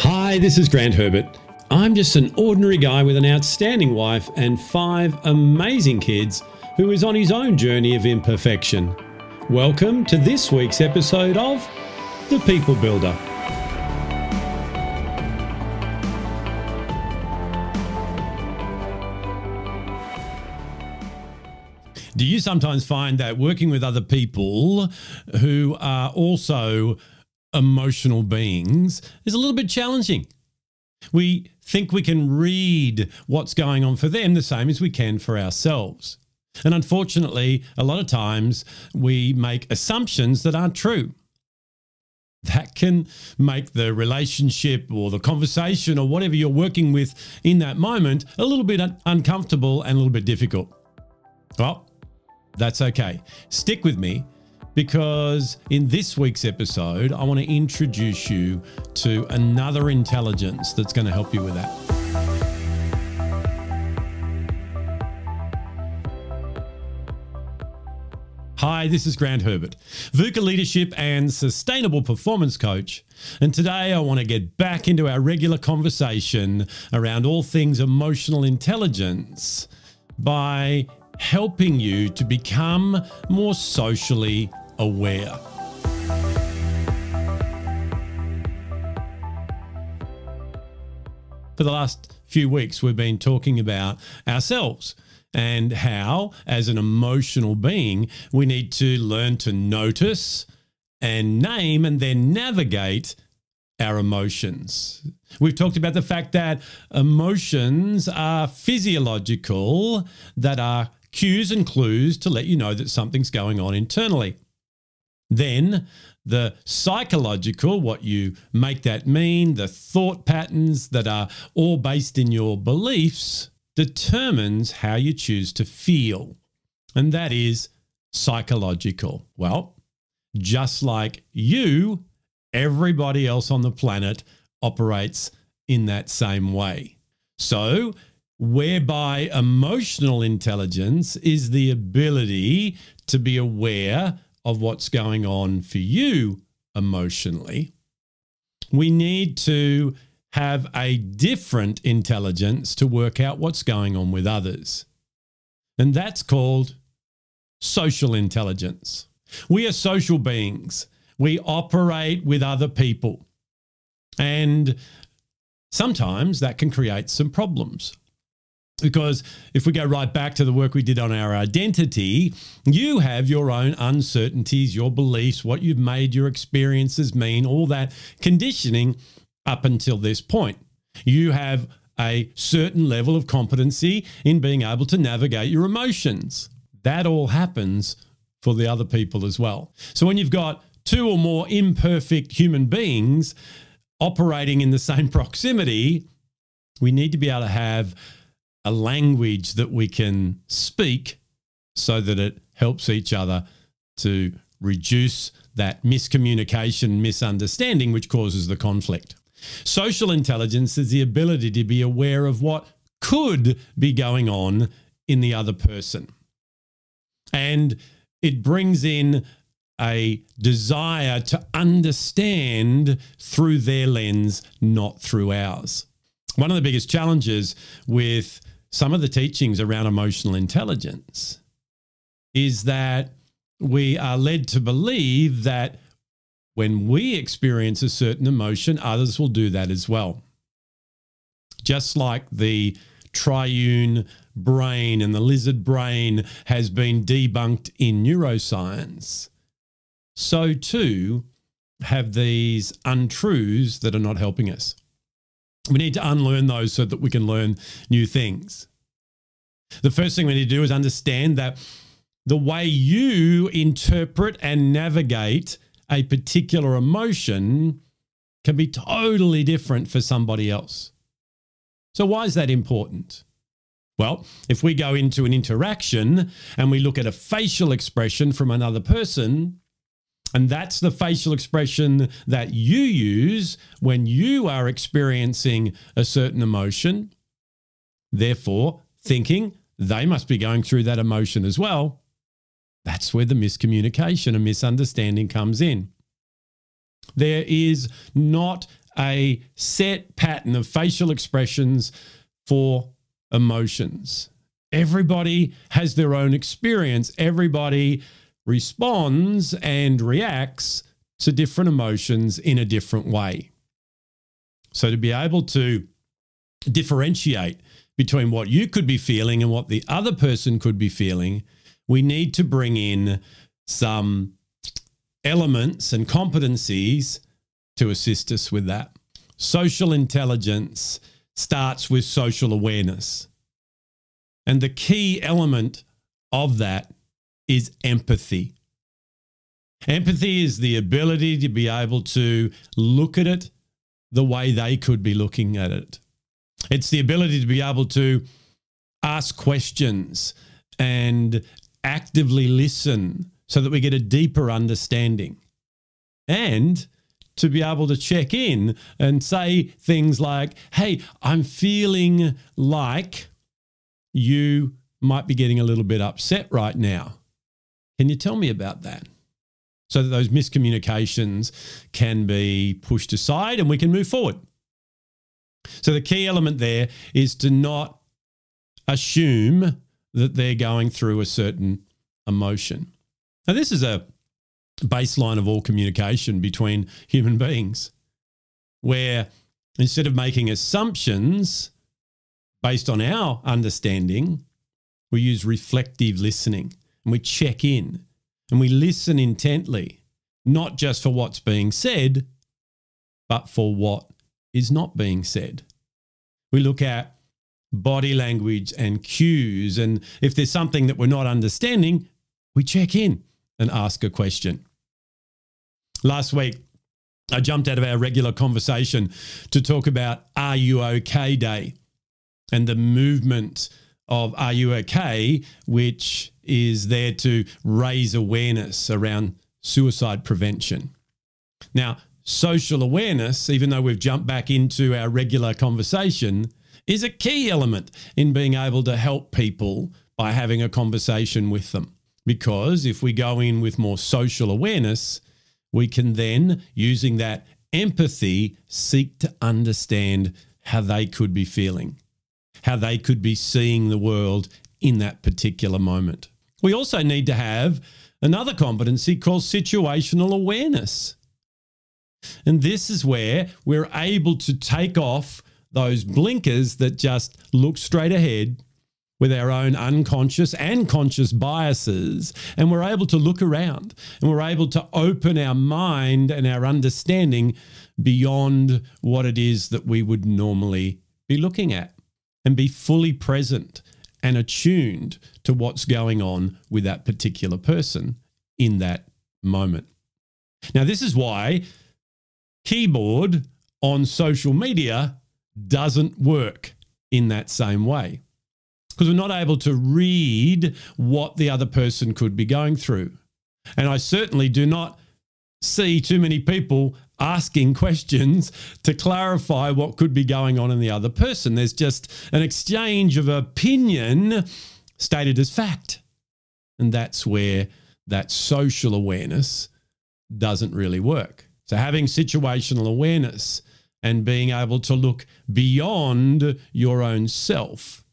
Hi, this is Grant Herbert. I'm just an ordinary guy with an outstanding wife and five amazing kids who is on his own journey of imperfection. Welcome to this week's episode of The People Builder. Do you sometimes find that working with other people who are also emotional beings is a little bit challenging? We think we can read what's going on for them the same as we can for ourselves. And unfortunately, a lot of times we make assumptions that aren't true. That can make the relationship or the conversation or whatever you're working with in that moment a little bit un- uncomfortable and a little bit difficult. Well, that's okay. Stick with me because in this week's episode, I want to introduce you to another intelligence that's going to help you with that. Hi, this is Grant Herbert, VUCA leadership and sustainable performance coach. And today I want to get back into our regular conversation around all things emotional intelligence by helping you to become more socially aware. For the last few weeks, we've been talking about ourselves and how, as an emotional being, we need to learn to notice and name and then navigate our emotions. We've talked about the fact that emotions are physiological, that are cues and clues to let you know that something's going on internally. Then the psychological, what you make that mean, the thought patterns that are all based in your beliefs, determines how you choose to feel. And that is psychological. Well, just like you, everybody else on the planet operates in that same way. So, whereby emotional intelligence is the ability to be aware of what's going on for you emotionally, we need to have a different intelligence to work out what's going on with others. And that's called social intelligence. We are social beings. We operate with other people. And sometimes that can create some problems. Because if we go right back to the work we did on our identity, you have your own uncertainties, your beliefs, what you've made your experiences mean, all that conditioning up until this point. You have a certain level of competency in being able to navigate your emotions. That all happens for the other people as well. So when you've got two or more imperfect human beings operating in the same proximity, we need to be able to have a language that we can speak so that it helps each other to reduce that miscommunication, misunderstanding, which causes the conflict. Social intelligence is the ability to be aware of what could be going on in the other person. And it brings in a desire to understand through their lens, not through ours. One of the biggest challenges with some of the teachings around emotional intelligence is that we are led to believe that when we experience a certain emotion, others will do that as well. Just like the triune brain and the lizard brain has been debunked in neuroscience, so too have these untruths that are not helping us. We need to unlearn those so that we can learn new things. The first thing we need to do is understand that the way you interpret and navigate a particular emotion can be totally different for somebody else. So, why is that important? Well, if we go into an interaction and we look at a facial expression from another person, and that's the facial expression that you use when you are experiencing a certain emotion. Therefore, thinking they must be going through that emotion as well. That's where the miscommunication and misunderstanding comes in. There is not a set pattern of facial expressions for emotions. Everybody has their own experience. Everybody responds and reacts to different emotions in a different way. So, to be able to differentiate between what you could be feeling and what the other person could be feeling, we need to bring in some elements and competencies to assist us with that. Social intelligence starts with social awareness. And the key element of that is empathy. Empathy is the ability to be able to look at it the way they could be looking at it. It's the ability to be able to ask questions and actively listen so that we get a deeper understanding. And to be able to check in and say things like, hey, I'm feeling like you might be getting a little bit upset right now. Can you tell me about that? So that those miscommunications can be pushed aside and we can move forward. So the key element there is to not assume that they're going through a certain emotion. Now, this is a baseline of all communication between human beings, where instead of making assumptions based on our understanding, we use reflective listening and we check in and we listen intently, not just for what's being said, but for what is not being said. We look at body language and cues, and if there's something that we're not understanding, we check in and ask a question. Last week, I jumped out of our regular conversation to talk about Are You OK Day and the movement of Are You OK, which is there to raise awareness around suicide prevention. Now, social awareness, even though we've jumped back into our regular conversation, is a key element in being able to help people by having a conversation with them. Because if we go in with more social awareness, we can then, using that empathy, seek to understand how they could be feeling, how they could be seeing the world in that particular moment. We also need to have another competency called situational awareness. And this is where we're able to take off those blinkers that just look straight ahead with our own unconscious and conscious biases. And we're able to look around and we're able to open our mind and our understanding beyond what it is that we would normally be looking at and be fully present and attuned to what's going on with that particular person in that moment. Now, this is why keyboard on social media doesn't work in that same way because we're not able to read what the other person could be going through. And I certainly do not see too many people asking questions to clarify what could be going on in the other person. There's just an exchange of opinion stated as fact. And that's where that social awareness doesn't really work. So, having situational awareness and being able to look beyond your own self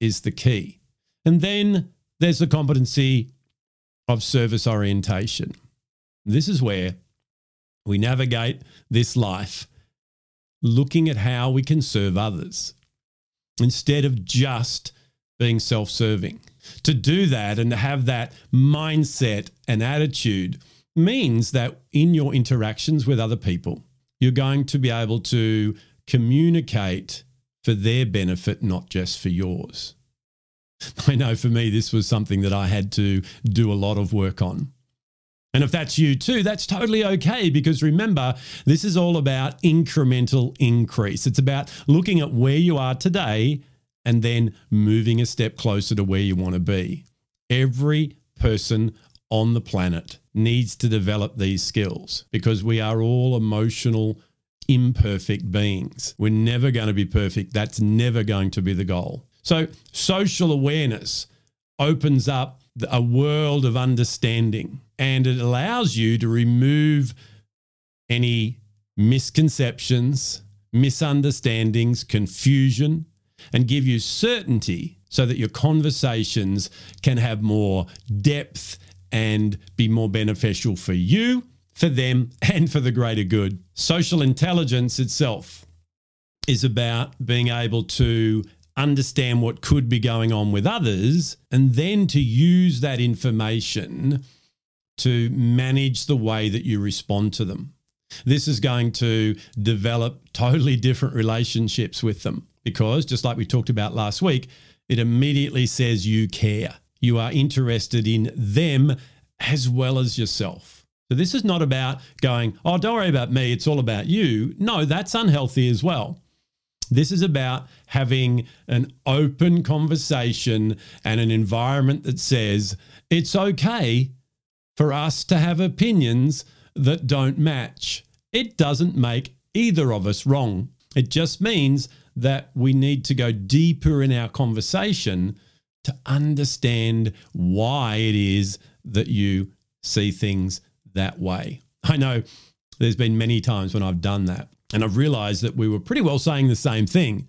is the key. And then there's the competency of service orientation. This is where we navigate this life looking at how we can serve others instead of just being self serving. To do that and to have that mindset and attitude means that in your interactions with other people, you're going to be able to communicate for their benefit, not just for yours. I know for me, this was something that I had to do a lot of work on. And if that's you too, that's totally okay because remember, this is all about incremental increase. It's about looking at where you are today and then moving a step closer to where you want to be. Every person on the planet needs to develop these skills because we are all emotional imperfect beings. We're never going to be perfect. That's never going to be the goal. So, social awareness opens up a world of understanding and it allows you to remove any misconceptions, misunderstandings, confusion, and give you certainty so that your conversations can have more depth and be more beneficial for you, for them, and for the greater good. Social intelligence itself is about being able to understand what could be going on with others and then to use that information to manage the way that you respond to them. This is going to develop totally different relationships with them because, just like we talked about last week, it immediately says you care. You are interested in them as well as yourself. So, this is not about going, oh, don't worry about me, it's all about you. No, that's unhealthy as well. This is about having an open conversation and an environment that says it's okay for us to have opinions that don't match. It doesn't make either of us wrong. It just means that we need to go deeper in our conversation to understand why it is that you see things that way. I know there's been many times when I've done that, and I've realized that we were pretty well saying the same thing.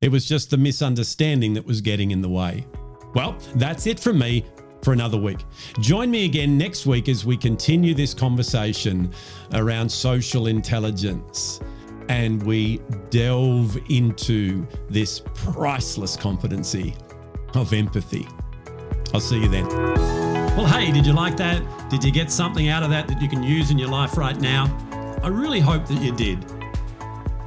It was just the misunderstanding that was getting in the way. Well, that's it from me for another week. Join me again next week as we continue this conversation around social intelligence and we delve into this priceless competency of empathy. I'll see you then. Well, hey, did you like that? Did you get something out of that that you can use in your life right now? I really hope that you did.